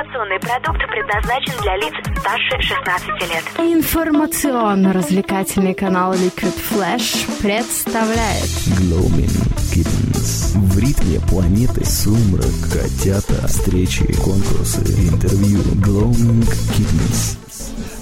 Информационный продукт предназначен для лиц старше 16 лет. Информационно-развлекательный канал Liquid Flash представляет Gloaming Kittens. В ритме планеты сумрак, котята, встречи, конкурсы, интервью. Gloaming Kittens.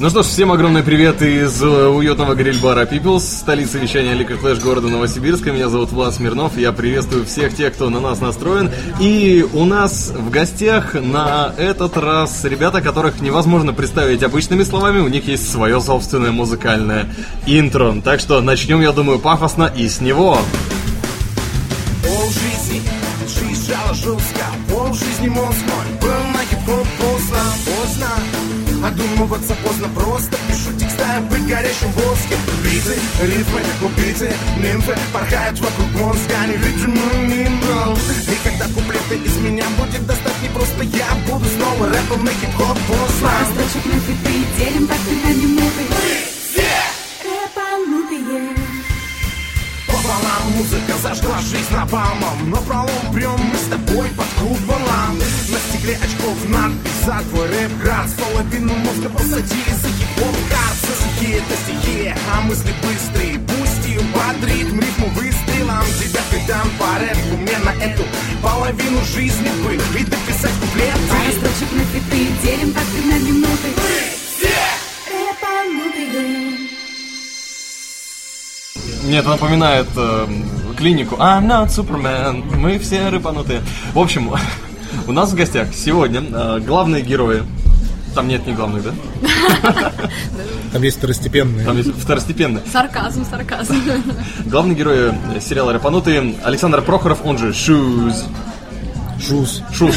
Ну что ж, всем огромный привет из э, уютного гриль-бара Peoples, столицы вещания Liquid Flash города Новосибирска. Меня зовут Влад Смирнов, я приветствую всех тех, кто на нас настроен. И у нас в гостях на этот раз ребята, которых невозможно представить обычными словами, у них есть свое собственное музыкальное интро. Так что начнем, я думаю, пафосно и с него. Пол жизни, жизнь жала жестко Пол жизни мозг Одумываться поздно просто. Пишу текста быть горящим воском Биты, ритмы, убиты, нимфы Порхают вокруг мозга. Невидимым нимбом И когда куплеты из меня будет достать. Не просто Я буду снова рэпом на хип-хоп. Поздно Строчек на фиты, делим так на минуты музыка зажгла жизнь напалмом Но пролом прям мы с тобой под куполом. На стекле очков надпись за твой рэп-град половину мозга посадили за хип-хоп карт Языки это стихия, а мысли быстрые. Пусть ее бодрит ритму выстрелом Тебя передам по рэпу. Мне на эту половину жизни бы И дописать куплеты. Строчек на фиты, делим так на минуты Мне это напоминает э, клинику I'm not Superman, мы все рыпанутые. В общем, у нас в гостях сегодня э, главные герои. Там нет не главных, да? Там есть второстепенные. Там есть второстепенные. Сарказм, сарказм. Главные герои сериала «Рапанутые» Александр Прохоров, он же Шуз. Шуз. Шуз.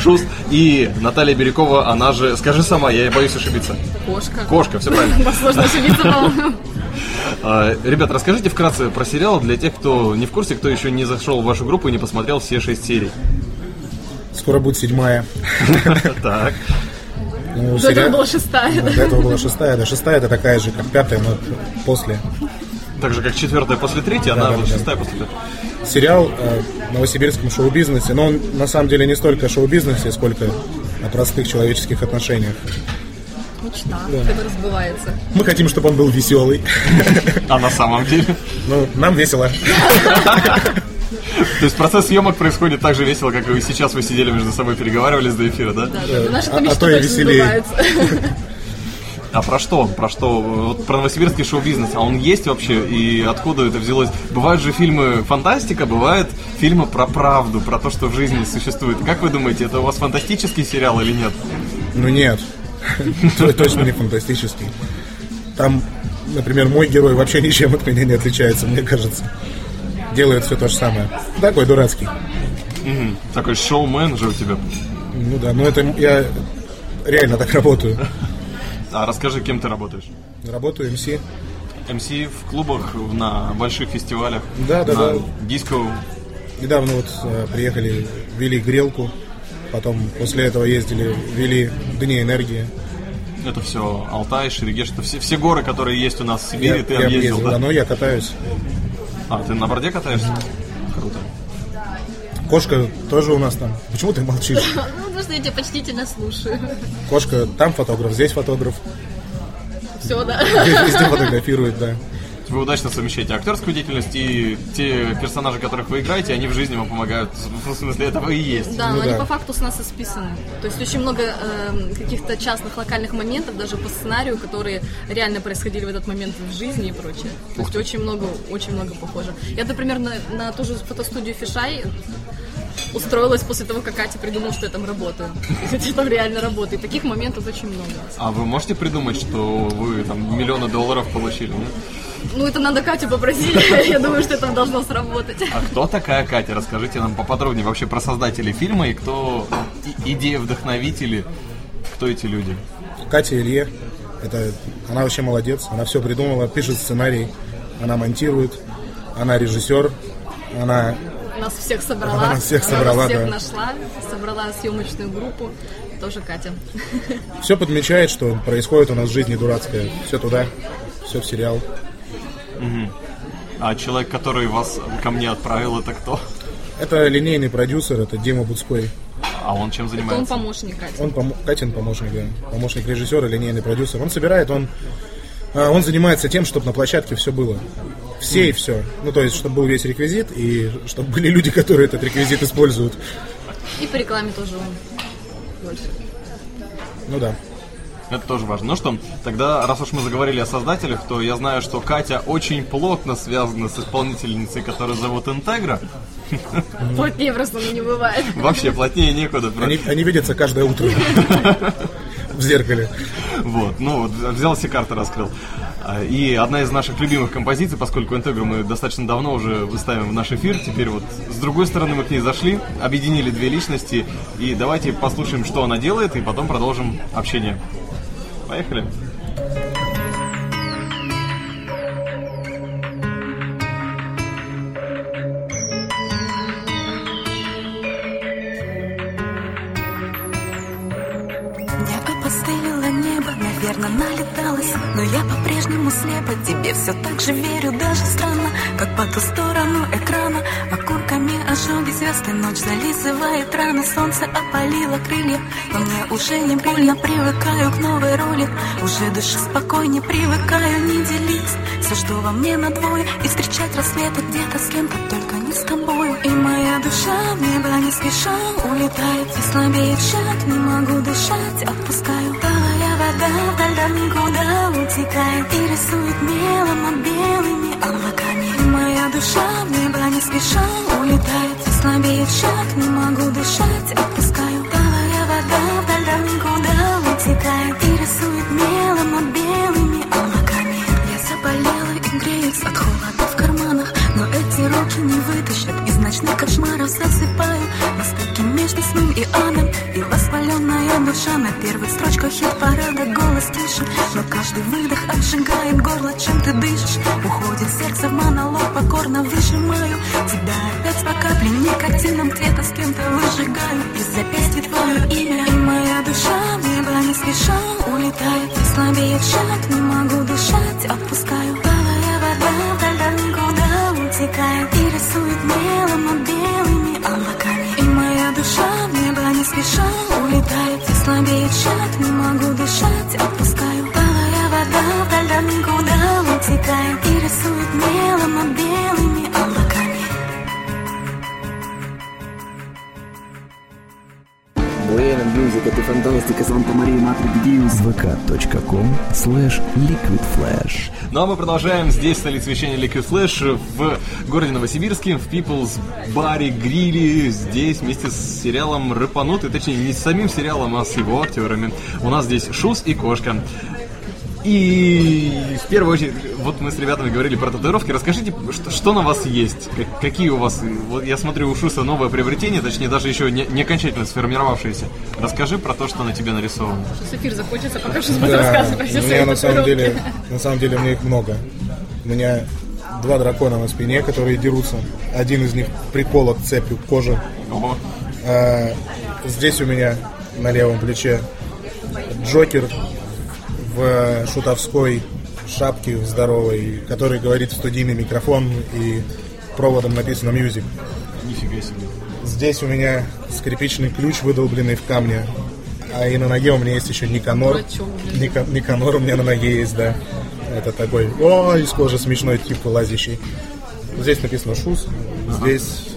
Шуз. И Наталья Бирюкова, она же, скажи сама, я боюсь ошибиться. Кошка. Кошка, все правильно. Сложно ошибиться, по-моему. Ребят, расскажите вкратце про сериал для тех, кто не в курсе, кто еще не зашел в вашу группу и не посмотрел все шесть серий. Скоро будет седьмая. Так. Ну, До этого сериал- была шестая. До этого была шестая. Да, шестая это такая же, как пятая, но после. Так же, как четвертая после третьей, она Да, да, вот да. шестая после пятой. Сериал э, в новосибирском шоу-бизнесе, но он на самом деле не столько о шоу-бизнесе, сколько о простых человеческих отношениях. Мечта, которая сбывается. Мы хотим, чтобы он был веселый. А на самом деле? Ну, нам весело. То есть процесс съемок происходит так же весело, как и сейчас вы сидели между собой, переговаривались до эфира, да? Да, да, наша а- а то и веселее. А про что? Про что? Вот про новосибирский шоу-бизнес. А он есть вообще? И откуда это взялось? Бывают же фильмы фантастика, бывают фильмы про правду, про то, что в жизни существует. Как вы думаете, это у вас фантастический сериал или нет? Ну нет. То- Точно не фантастический. Там, например, мой герой вообще ничем от меня не отличается, мне кажется. Делает все то же самое. Такой дурацкий. Мгм. Такой шоумен же у тебя. Ну да, но это я реально так работаю. А расскажи, кем ты работаешь? Работаю МС. МС в клубах, на больших фестивалях. Да, да, на да. Диско. Недавно вот э, приехали, вели грелку. Потом после этого ездили, вели Дни энергии. Это все Алтай, Шерегеш, это все, все горы, которые есть у нас в Сибири, Я- ты я объездил, ездил, да? но я катаюсь. А, ты на борде катаешься? Круто. Кошка тоже у нас там. Почему ты молчишь? Ну, потому что я тебя почтительно слушаю. Кошка там фотограф, здесь фотограф. Все, да. Везде фотографирует, да. Вы удачно совмещаете актерскую деятельность и те персонажи, которых вы играете, они в жизни вам помогают. В смысле, этого и есть. Да, Ну но они да. по факту с нас и списаны. То есть очень много эм, каких-то частных локальных моментов, даже по сценарию, которые реально происходили в этот момент в жизни и прочее. То есть очень много, очень много похоже. Я, например, на, на ту же фотостудию Фишай устроилась после того, как Катя придумал, что я там работаю. Я там реально работаю. И таких моментов очень много. А вы можете придумать, что вы там миллионы долларов получили? нет? Ну, это надо Катю попросить. Я думаю, что это должно сработать. А кто такая Катя? Расскажите нам поподробнее вообще про создателей фильма и кто идеи вдохновители, кто эти люди? Катя Илье, это, она вообще молодец, она все придумала, пишет сценарий, она монтирует, она режиссер, она Нас всех собрала. Она нас всех Она собрала, нас всех да. нашла, собрала съемочную группу. Тоже Катя. все подмечает, что происходит у нас в жизни дурацкое. Все туда, все в сериал. А человек, который вас ко мне отправил, это кто? Это линейный продюсер, это Дима Буцкой. А он чем Это он занимается? помощник Кати. Он помо- Катин помощник, да. Помощник режиссера, линейный продюсер. Он собирает, он, а, он занимается тем, чтобы на площадке все было. Все и все. Ну, то есть, чтобы был весь реквизит, и чтобы были люди, которые этот реквизит используют. И по рекламе тоже он больше. Ну да. Это тоже важно. Ну что, тогда, раз уж мы заговорили о создателях, то я знаю, что Катя очень плотно связана с исполнительницей, которую зовут Интегра. Плотнее просто не бывает. Вообще, плотнее некуда. Они, они видятся каждое утро в зеркале. Вот, ну вот, взял все карты, раскрыл. А, И одна из наших любимых композиций, поскольку Интегру мы достаточно давно уже выставим в наш эфир, теперь вот с другой стороны мы к ней зашли, объединили две личности, и давайте послушаем, что она делает, и потом продолжим общение. Поехали. Налеталась Но я по-прежнему слепо, тебе все так же верю Даже странно, как по ту сторону экрана ночь зализывает раны Солнце опалило крылья, но мне уже не больно Привыкаю к новой роли, уже дышу спокойнее Привыкаю не делить все, что во мне на двое И встречать рассветы где-то с кем-то, только не с тобою. И моя душа в небо не спеша улетает. И слабеет шаг, не могу дышать, отпускаю. Талая вода вдаль да никуда утекает. И рисует мелом над белыми облаками. И моя душа в небо не спеша слабеет шаг, не могу дышать, отпускаю Талая вода вдаль да никуда утекает И рисует мелом над белыми облаками. Я заболела и греюсь от холода в карманах. Но эти руки не вытащат Из ночных кошмаров. Засыпаю На стыке между сном и адом. И воспаленная душа На первых строчках хит-парада голос тише Но каждый выдох обжигает горло. Чем ты дышишь? Уходит сердце в монолог Покорно выжимаю Тебя опять по капле Никотином где-то с кем-то выжигаю. Из запястья твое имя И моя душа в небо не спеша улетает. И слабеет шаг, не могу дышать Отпускаю vk.com slash liquid flash. Ну а мы продолжаем здесь, в столице вещания Liquid Flash, в городе Новосибирске, в People's Баре Гриле, здесь вместе с сериалом Рыпанутый, точнее не с самим сериалом, а с его актерами. У нас здесь Шус и Кошка. И в первую очередь, вот мы с ребятами говорили про татуировки. Расскажите, что, что на вас есть? Как- какие у вас? Вот я смотрю, у Шуса новое приобретение, точнее даже еще не, не окончательно сформировавшееся. Расскажи про то, что на тебе нарисовано. Эфир закончится, пока что будет Да, рассказывать все у свои меня на самом татуировки. деле, на самом деле у меня их много. У меня два дракона на спине, которые дерутся. Один из них приколот цепью кожи. Ого. А, здесь у меня на левом плече Джокер в шутовской шапке здоровой, который говорит в студийный микрофон и проводом написано Music. Нифига себе. Здесь у меня скрипичный ключ, выдолбленный в камне. А и на ноге у меня есть еще Никанор. Ника- Никанор у меня на ноге есть, да. Это такой, о, из кожи смешной тип лазящий. Здесь написано Шус, здесь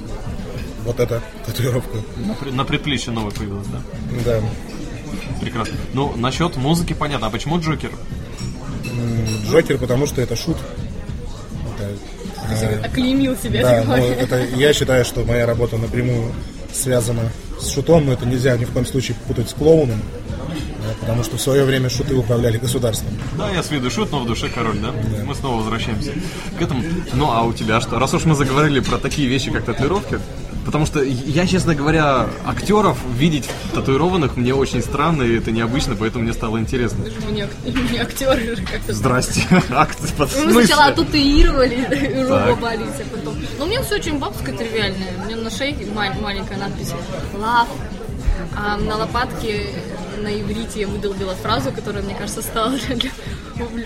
вот эта татуировка. На, пре- на предплечье новое появилось, да? Да. Прекрасно. Ну, насчет музыки понятно. А почему Джокер? Джокер, потому что это шут. Это, Оклеймил себя, да, говоря. это, я считаю, что моя работа напрямую связана с шутом, но это нельзя ни в коем случае путать с клоуном, да, потому что в свое время шуты управляли государством. Да, я с виду шут, но в душе король, да? Мы снова возвращаемся к этому. Ну, а у тебя что? Раз уж мы заговорили про такие вещи, как татуировки, потому что я, честно говоря, актеров видеть татуированных мне очень странно, и это необычно, поэтому мне стало интересно. Мы не, ак- не актеры же как-то. Здрасте. Под Мы сначала татуировали, Так. жопу болить, а потом... Ну, у меня все очень бабское, тривиальное. У меня на шее ма- маленькая надпись «Love», а на лопатке на иврите я выдолбила фразу, которая, мне кажется, стала для,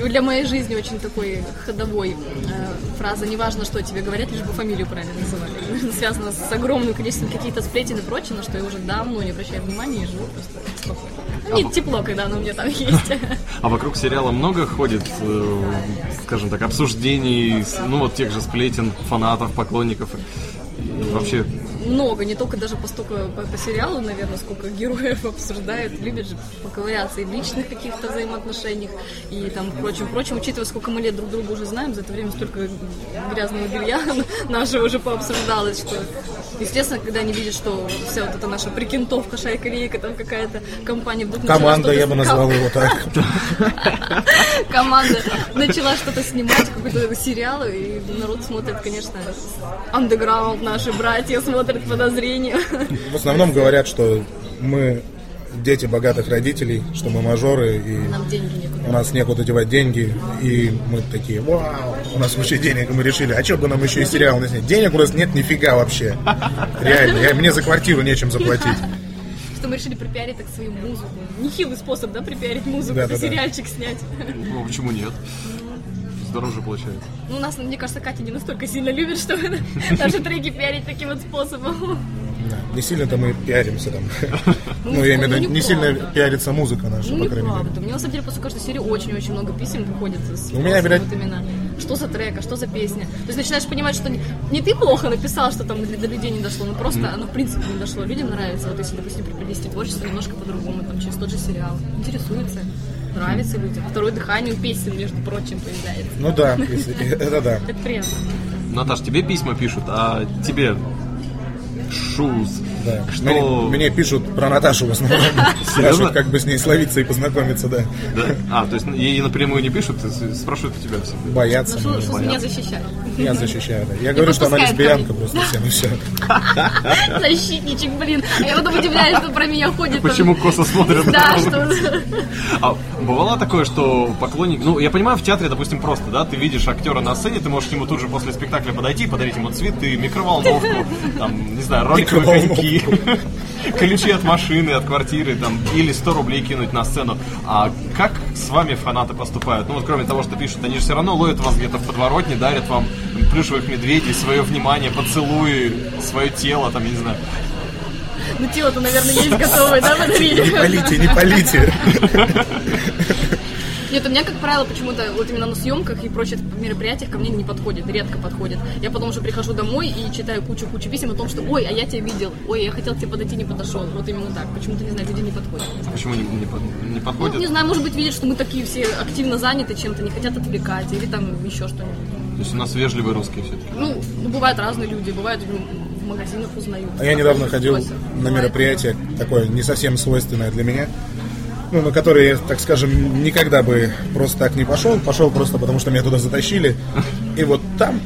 для моей жизни очень такой ходовой э, фраза. Неважно, что тебе говорят, лишь бы фамилию правильно называли. Связано с огромным количеством каких-то сплетен и прочего, на что я уже давно не обращаю внимания и живу просто спокойно. Мне тепло, когда оно у меня там есть. А вокруг сериала много ходит, э, скажем так, обсуждений, ну вот тех же сплетен, фанатов, поклонников. Вообще, много, не только даже постолько по, по сериалу, наверное, сколько героев обсуждают, любят же поковыряться и в личных каких-то взаимоотношениях, и там прочим, прочим, учитывая, сколько мы лет друг друга уже знаем, за это время столько грязного белья нашего уже пообсуждалось, что, естественно, когда они видят, что вся вот эта наша прикинтовка, шайка-рейка, там какая-то компания вдруг Команда, я бы назвал его так. команда начала что-то снимать, какой-то сериал, и народ смотрит, конечно, андеграунд, наши братья смотрят подозрения. В основном говорят, что мы дети богатых родителей, что мы мажоры, и Нам у нас некуда девать деньги, и мы такие, вау, у нас вообще денег, и мы решили, а что бы нам еще и сериал снять? Денег у нас нет нифига вообще. Реально, я, мне за квартиру нечем заплатить. Что мы решили припиарить так свою музыку. Нехилый способ, да, припиарить музыку, Да-да-да. сериальчик снять. ну почему нет? Дороже получается. Ну, у нас, мне кажется, Катя не настолько сильно любит, чтобы даже треки пиарить таким вот способом. Не сильно-то мы пиаримся там. Ну, я имею в виду, не сильно пиарится музыка наша, Ну, по крайней мере. неправда. Мне, на самом деле, после каждой серии очень-очень много писем приходит с У меня, именно, что за трек, а что за песня. То есть начинаешь понимать, что не, не ты плохо написал, что там до, до людей не дошло, но просто оно в принципе не дошло. Людям нравится, вот если, допустим, преподнести творчество немножко по-другому, там, через тот же сериал. Интересуется, нравится людям. Второе дыхание у песен, между прочим, появляется. Ну да, это да. Это приятно. Наташ, тебе письма пишут, а тебе шуз. Да. Что? Мне, мне пишут про Наташу в основном. Спрашивают, как бы с ней словиться и познакомиться, да. Да? А, то есть ей напрямую не пишут, спрашивают у тебя все. Боятся. Что Понятно. меня защищает? Я защищаю, да. Я говорю, что она лесбиянка просто всем и все. Защитничек, блин. А я потом удивляюсь, что про меня ходит. Почему косо смотрят? Да, что... А бывало такое, что поклонник... Ну, я понимаю, в театре, допустим, просто, да, ты видишь актера на сцене, ты можешь к нему тут же после спектакля подойти, подарить ему цветы, микроволновку, там, не знаю, роликовые коньки, ключи от машины, от квартиры, там, или 100 рублей кинуть на сцену. А как с вами фанаты поступают? Ну, вот кроме того, что пишут, они же все равно ловят вас где-то в подворотне, дарят вам плюшевых медведей, свое внимание, поцелуи, свое тело, там, я не знаю. Ну, тело-то, наверное, есть готовое, да? Не полите, не полите. Нет, у меня, как правило, почему-то вот именно на съемках и прочих мероприятиях ко мне не подходит, редко подходит. Я потом уже прихожу домой и читаю кучу-кучу писем о том, что ой, а я тебя видел, ой, я хотел к тебе подойти, не подошел. Вот именно так. Почему-то, не знаю, люди не подходят. Почему не, не не Ну, подходят? не знаю, может быть, видят, что мы такие все активно заняты чем-то, не хотят отвлекать, или там еще что-нибудь. То есть у нас вежливые русские все-таки. Ну, ну, бывают разные люди, бывают ну, в магазинах узнают. А я недавно ходил на мероприятие, такое не совсем свойственное для меня, ну, на которое я, так скажем, никогда бы просто так не пошел. Пошел просто потому, что меня туда затащили. И вот там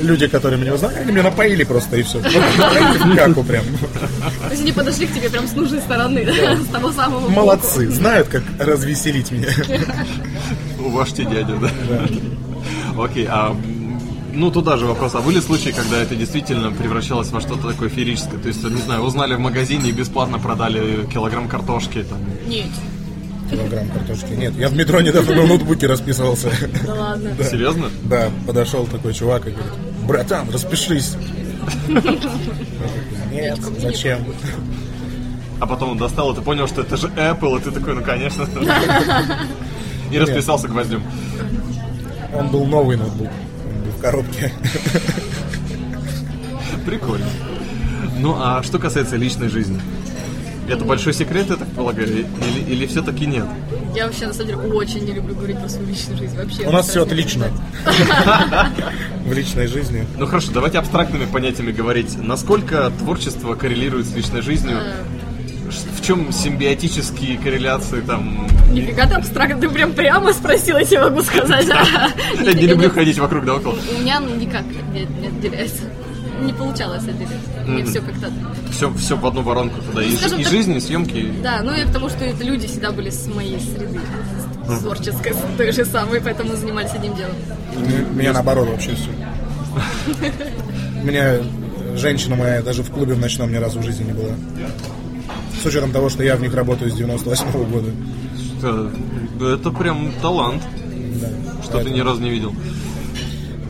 люди, которые меня узнали, они меня напоили просто, и все. Напоили в каку прям. То есть они подошли к тебе прям с нужной стороны, с того самого боку. Молодцы, знают, как развеселить меня. Уважьте дядю, да? Окей, а ну туда же вопрос. А были случаи, когда это действительно превращалось во что-то такое феерическое? То есть, не знаю, узнали в магазине и бесплатно продали килограмм картошки там. Нет, Килограмм картошки. Нет, я в метро недавно на ноутбуке расписывался. да ладно. Серьезно? Да, подошел такой чувак и говорит, братан, распишись. Нет, зачем? А потом он достал, и ты понял, что это же Apple, и ты такой, ну конечно. И расписался гвоздем. Он был новый ноутбук. Коробке. Прикольно. Ну а что касается личной жизни? Это большой секрет, я так полагаю, или, или все-таки нет? Я вообще, на самом деле, очень не люблю говорить про свою личную жизнь вообще. У нас все отлично. В личной жизни. Ну хорошо, давайте абстрактными понятиями говорить. Насколько творчество коррелирует с личной жизнью? В чем симбиотические корреляции там? Нифига ты абстрактно, ты прям прямо спросила, я тебе могу сказать. Я не люблю ходить вокруг да около. У меня ну, никак не, отделяется. Не получалось отделить. Мне все как-то... Все, все в одну воронку туда. И, Скажем и так- жизнь, и съемки. Да, ну и к тому, что это люди всегда были с моей среды. Творческой, с той же самой, поэтому занимались одним делом. Меня наоборот вообще все. Меня женщина моя даже в клубе в ночном ни разу в жизни не была. С учетом того, что я в них работаю с 98 года. Это, это прям талант, Да. что ты ни разу не видел.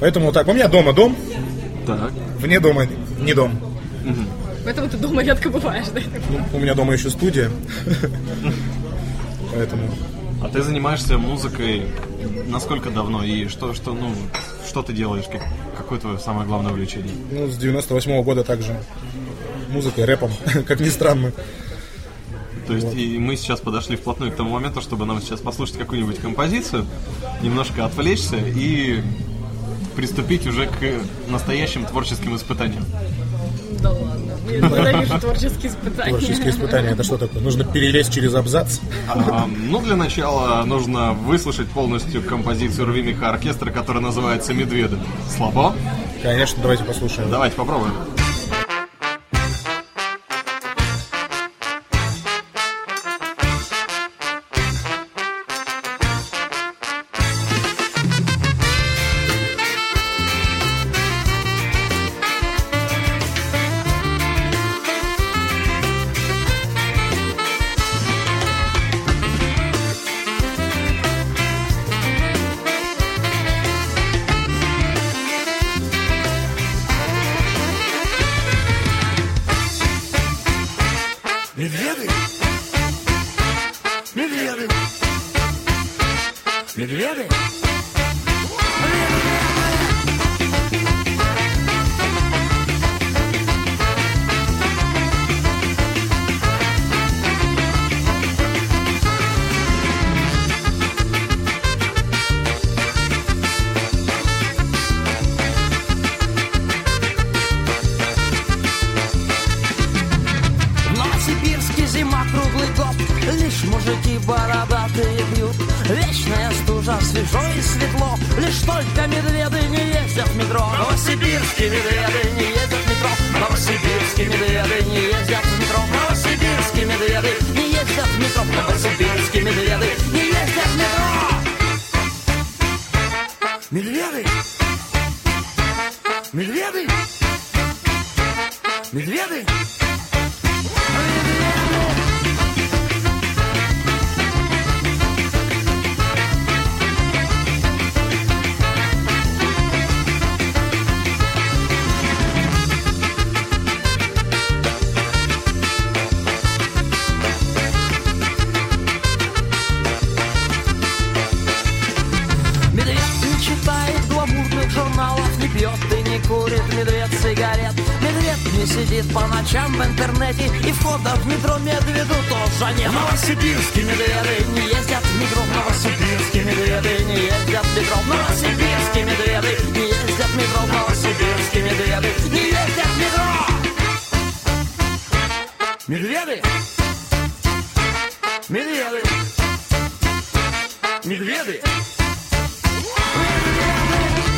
Поэтому так. У меня дома дом, Так. вне дома не дом. Поэтому ты дома редко бываешь, да? Ну, у меня дома еще студия. Поэтому А ты занимаешься музыкой насколько давно и что, что, ну, что ты делаешь? Как- какое твое самое главное увлечение? ну, с 98 года также музыкой, рэпом, как ни странно. То есть и мы сейчас подошли вплотную к тому моменту, чтобы нам сейчас послушать какую-нибудь композицию, немножко отвлечься и приступить уже к настоящим творческим испытаниям. Да ладно. Я ненавижу творческие испытания. Творческие испытания это что такое? Нужно перелезть через абзац. А, ну, для начала нужно выслушать полностью композицию «Рви меха оркестра», которая называется «Медведы». Слабо? Конечно, давайте послушаем. Давайте попробуем. Зима круглый год Лишь мужики бородатые пьют Вечная стужа, свежо и светло. Лишь только медведы не ездят в метро. Новосибирские медведы не ездят в метро. Новосибирские медведы не ездят в метро. Новосибирские медведы не ездят в метро. Новосибирские медведы не ездят в метро. Медведы! Медведы! Медведы! Медведь не сидит по ночам в интернете, и входа в метро медведу тоже нет. Новосибирские медведы не ездят в метро, новосибирские медведы не ездят в метро, новосибирские медведы не ездят в метро, новосибирские медведы не ездят в метро. Медведы! Медведы! Медведы! Das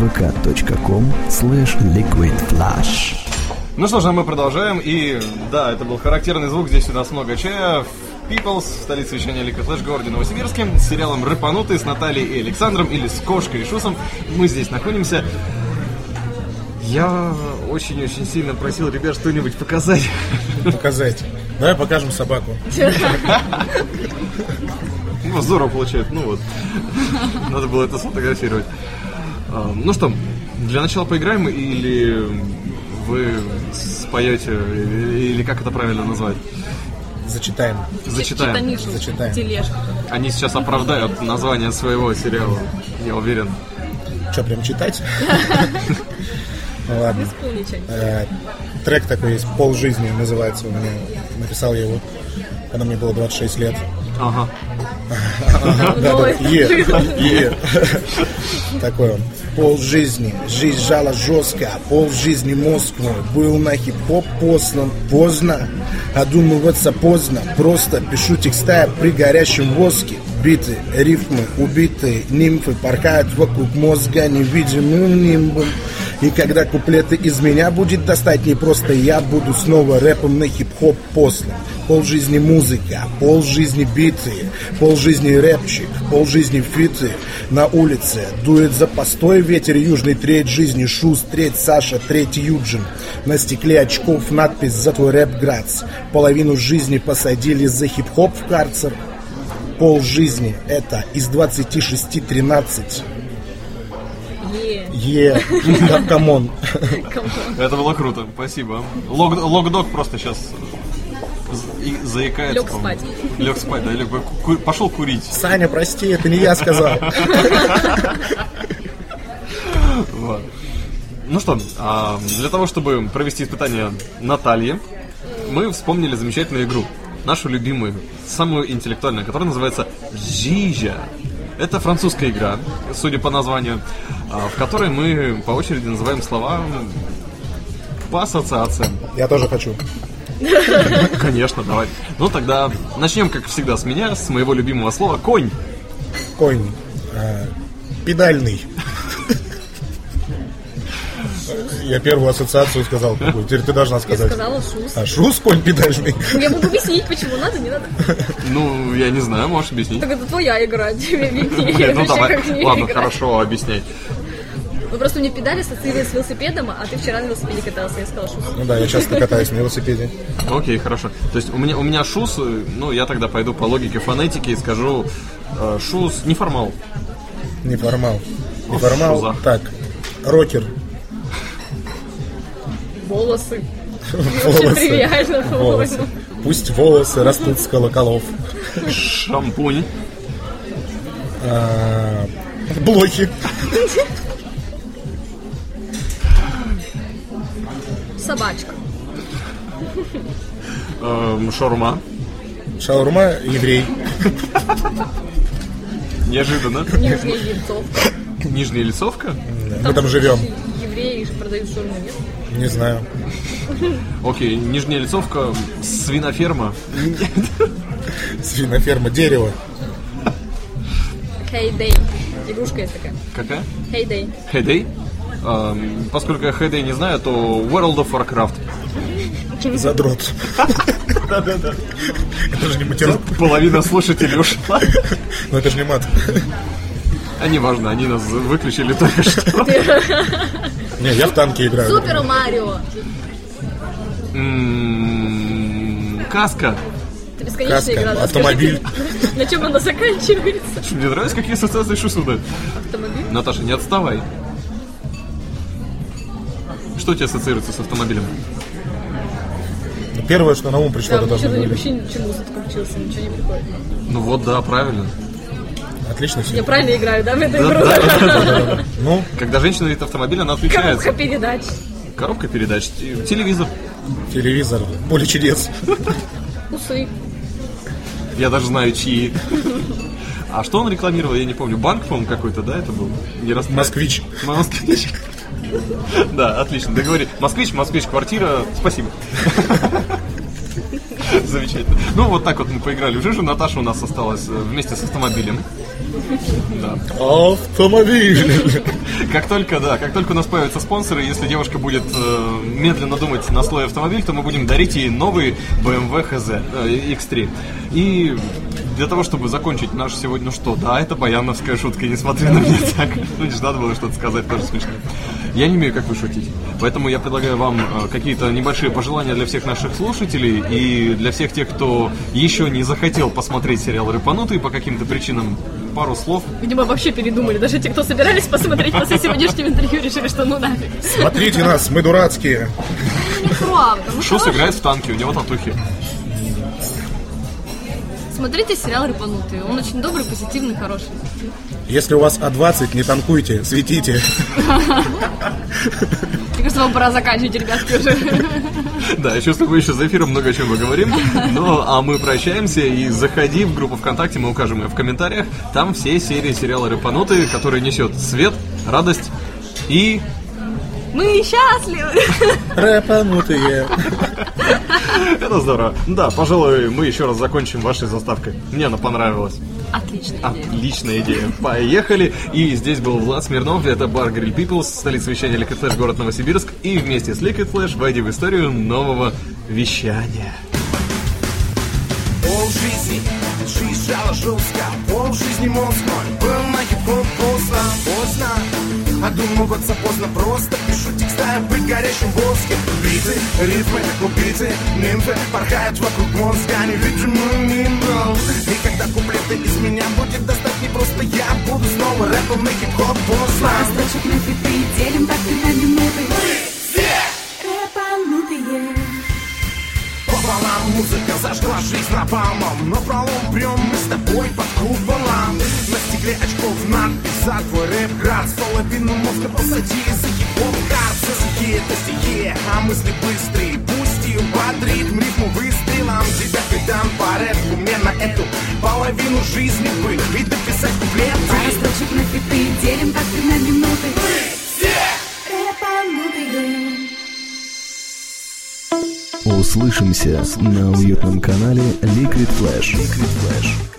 vk.com slash liquidflash Ну что ж, а мы продолжаем. И да, это был характерный звук. Здесь у нас много чая. В Peoples, в столице вещания Лика Флэш, городе Новосибирске, с сериалом «Рыпанутый» с Натальей и Александром, или с Кошкой и Шусом. Мы здесь находимся. Я очень-очень сильно просил ребят что-нибудь показать. Показать. Давай покажем собаку. Ну, здорово получается. Ну вот. Надо было это сфотографировать. А, Ну что, для начала поиграем или вы споете, или как это правильно назвать? Зачитаем. Зачитаем. Зачитаем. тележку. Они сейчас оправдают название своего сериала, я уверен. Что, прям читать? Ладно. Э, Трек такой есть, «Пол жизни» называется у меня. Написал я его, когда мне было 26 лет. Ага. Да, да, е. Такой он. Пол жизни, жизнь жала жестко, пол жизни мозг мой был на хип-хоп послан поздно, одумываться поздно, просто пишу текста при горящем воске, биты, рифмы, убитые нимфы порхают вокруг мозга невидимым нимбом. И когда куплеты из меня будет достать не просто я буду снова рэпом на хип-хоп послан. Пол жизни музыка, пол жизни биты, пол жизни рэпчик, пол жизни фиты. На улице дует за постой ветер южный, треть жизни Шус, треть Саша, треть Юджин. На стекле очков надпись за твой рэп Грац. Половину жизни посадили за хип-хоп в карцер. Пол жизни это из 26 13. Е, камон. Это было круто, спасибо. Лог, логдог просто сейчас заикается. Лег спать. Лег спать, да, лег, ку- пошел курить. Саня, прости, это не я сказал. Ну что, а, для того, чтобы провести испытание Натальи, мы вспомнили замечательную игру. Нашу любимую, самую интеллектуальную, которая называется Жижа. Это французская игра, судя по названию, а, в которой мы по очереди называем слова по ассоциациям. Я тоже хочу. Конечно, давай. Ну тогда начнем, как всегда, с меня, с моего любимого слова конь. Конь. э, Педальный. Я первую ассоциацию сказал. какую. Теперь ты должна Я сказать. сказала шус. А шус конь педальный. Я буду объяснить, почему надо, не надо. Ну, я не знаю, можешь объяснить. Так это твоя игра, тебе виднее. Ну давай, ладно, хорошо, объясняй. Ну просто мне педали ассоциировались с велосипедом, а ты вчера на велосипеде катался, я сказала шус. Ну да, я часто катаюсь на велосипеде. Окей, хорошо. То есть у меня, у меня шус, ну я тогда пойду по логике фонетики и скажу э, шус неформал. Неформал. Неформал. шуза. Так. Рокер. Волосы. Очень Волосы. Волосы. Пусть волосы растут с колоколов. Шампунь. А, Блохи. Собачка. эм, шаурма. Шаурма еврей. Неожиданно. Нижняя яйцовка. Нижняя лицовка. Мы там живем. Евреи же продают шаурму, нет? Не знаю. Окей, нижняя лицовка, свиноферма. Свиноферма. Дерево. Hey Day. Игрушка есть такая. Какая? Hey Day. Heyday. Эм, поскольку я Heyday не знаю, то World of Warcraft. Задрот. Это же не матерок. Половина слушателей ушла. Но это же не мат. А неважно, они нас выключили только что. Не, я в танке играю. Супер Марио. М, Каска. Это бесконечная Каска, игра. автомобиль. На чем она заканчивается? Мне нравится, какие ассоциации шусу дают. Автомобиль? Наташа, не отставай. Что у тебя ассоциируется с автомобилем? Первое, что на ум пришло, Да, это мне должно что-то быть. вообще ничего музыка включился, ничего не приходит. Ну вот, да, правильно. Отлично все. Я правильно играю, да, в эту игру? да. Ну, Когда женщина видит автомобиль, она Коробка отключается. передач. Коробка передач, те- телевизор. телевизор, поле чудес. Усы. Я даже знаю, чьи. А что он рекламировал, я не помню. Банк, по-моему, какой-то, да, это был? Не рас- Москвич. Москвич. Да, отлично, договори. Москвич, москвич, квартира, спасибо. Замечательно. Ну, вот так вот мы поиграли в жижу. Наташа у нас осталась э, вместе с автомобилем. Да. Автомобиль. Как только, да, как только у нас появятся спонсоры, если девушка будет э, медленно думать на свой автомобиль, то мы будем дарить ей новый BMW HZ э, X3. И для того, чтобы закончить наш сегодня, ну что, да, это баяновская шутка, не смотри на меня так. Ну, не ж надо было что-то сказать, тоже смешно. Я не умею, как вы шутить. Поэтому я предлагаю вам э, какие-то небольшие пожелания для всех наших слушателей и для всех тех, кто еще не захотел посмотреть сериал «Рыпанутый» по каким-то причинам. Пару слов. Видимо, вообще передумали. Даже те, кто собирались посмотреть после сегодняшнего интервью, решили, что ну нафиг. Смотрите нас, мы дурацкие. Ну, Шус хорошо. играет в танки, у него татухи. Смотрите сериал «Рыпанутый». Он очень добрый, позитивный, хороший. Если у вас А20, не танкуйте, светите. Мне кажется, вам пора заканчивать, ребятки, уже. Да, я чувствую, мы еще за эфиром много о чем поговорим. Ну, а мы прощаемся и заходи в группу ВКонтакте, мы укажем ее в комментариях. Там все серии сериала «Рыпанутые», которые несет свет, радость И Мы счастливы! Рэпанутые. это здорово. Да, пожалуй, мы еще раз закончим вашей заставкой. Мне она понравилась. Отличная идея. Отличная идея. Поехали. И здесь был Влад Смирнов, это бар Grill Peoples, столица вещания Liquid Flash, город Новосибирск. И вместе с Liquid Flash войди в историю нового вещания. Пол жизни, жизнь жала жестко Пол жизни мозг мой был на хип-хоп поздно Поздно, одумываться поздно Просто текста, быть горящим воском Биты, ритмы, убийцы, нимфы Порхают вокруг мозга, невидимым мимо И когда куплеты из меня будет достать не просто Я буду снова рэпом на хип-хоп. Поздно Пара строчек на биты, делим такты на минуты. Рэпанутые. Пополам музыка зажгла жизнь напалмом Но пролом прям мы с тобой под куполом На стекле очков надпись за твой рэп град Половину мозга посади за хип-хоп карт Все это стихи, а мысли быстрые Пусть и бодрит ритму выстрелом Тебя передам по рэпу Мне на эту половину жизни бы И дописать Пара куплеты строчек на биты, делим такты на минуты. Рэпанутые. Услышимся на уютном канале Liquid Flash. Liquid Flash.